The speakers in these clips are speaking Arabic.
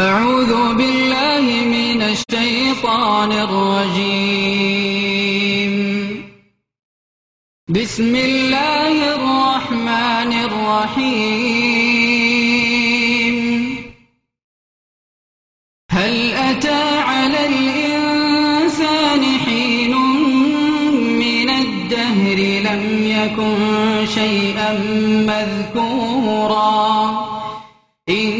أعوذ بالله من الشيطان الرجيم. بسم الله الرحمن الرحيم. هل أتى على الإنسان حين من الدهر لم يكن شيئا مذكورا؟ إنا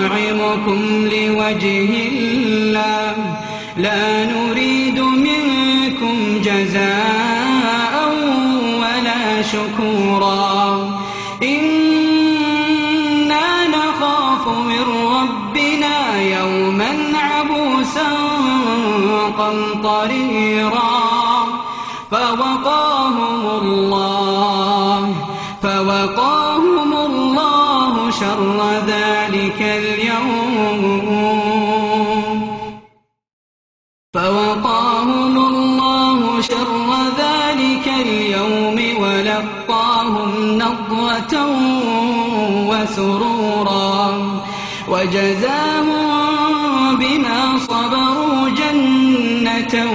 نطعمكم لوجه الله. لا نريد منكم جزاء ولا شكورا. إنا نخاف من ربنا يوما عبوسا قمطريرا. فوقاهم الله فوقاهم الله. شر ذلك اليوم. فوقاهم الله شر ذلك اليوم ولقاهم نضرة وسرورا. وجزاهم بما صبروا جنة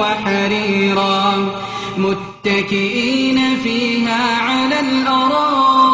وحريرا. متكئين فيها على الأرائك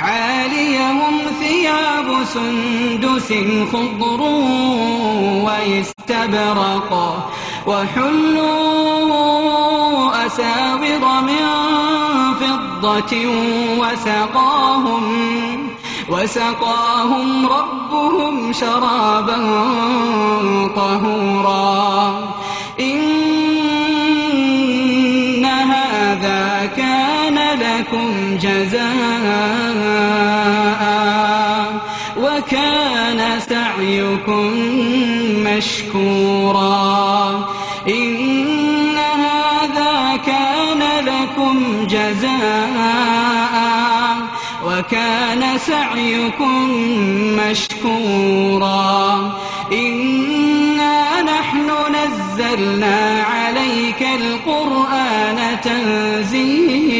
عاليهم ثياب سندس خضر واستبرق وحلوا أساور من فضة وسقاهم وسقاهم ربهم شرابا لكم جزاء وكان سعيكم مشكورا. إن هذا كان لكم جزاء وكان سعيكم مشكورا. إنا نحن نزلنا عليك القرآن تنزيلا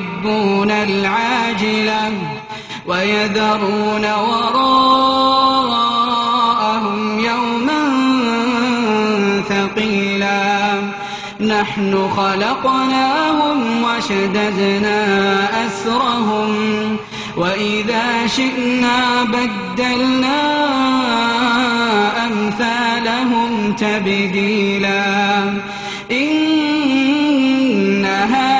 يحبون العاجلة ويذرون وراءهم يوما ثقيلا. نحن خلقناهم وشددنا أسرهم وإذا شئنا بدلنا أمثالهم تبديلا. إن هذه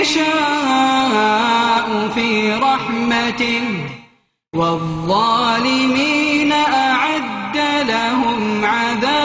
يشاء في رحمته والظالمين أعد لهم عذابا